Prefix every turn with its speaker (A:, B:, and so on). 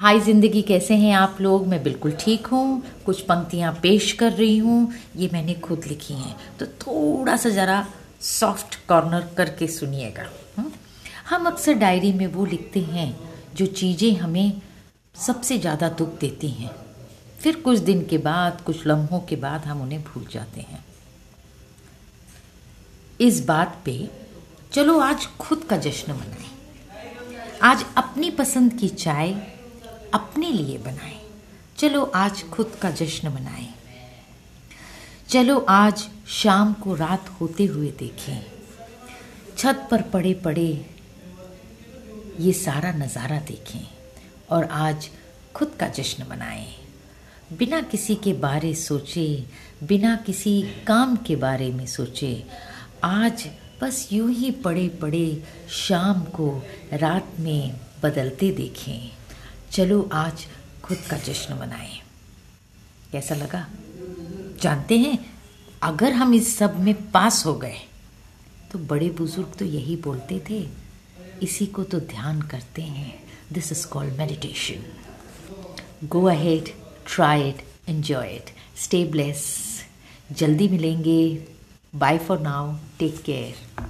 A: हाय ज़िंदगी कैसे हैं आप लोग? मैं बिल्कुल ठीक हूँ। कुछ पंक्तियाँ पेश कर रही हूँ। ये मैंने खुद लिखी हैं। तो थोड़ा सा ज़रा सॉफ्ट कॉर्नर करके सुनिएगा। हम्म? हम अक्सर डायरी में वो लिखते हैं जो चीज़ें हमें सबसे ज़्यादा दुख देती हैं। फिर कुछ दिन के बाद, कुछ लम्हों के बाद हम उन्हें भूल जाते हैं। इस बात पे चलो आज खुद का जश्न मनाएँ। आज अपनी पसंद की चाय अपने लिए बनाएँ। चलो आज खुद का जश्न मनाएँ। चलो आज शाम को रात होते हुए देखें। छत पर पड़े पड़े ये सारा नज़ारा देखें और आज खुद का जश्न मनाएँ। बिना किसी के बारे सोचे, बिना किसी काम के बारे में सोचे, आज बस यूँ ही पड़े पड़े शाम को रात में बदलते देखें। चलो आज खुद का जश्न मनाएँ। कैसा लगा? जानते हैं, अगर हम इस सब में पास हो गए तो बड़े बुज़ुर्ग तो यही बोलते थे, इसी को तो ध्यान करते हैं। This is called meditation go ahead try it enjoy it stay blessed जल्दी मिलेंगे. Bye for now take care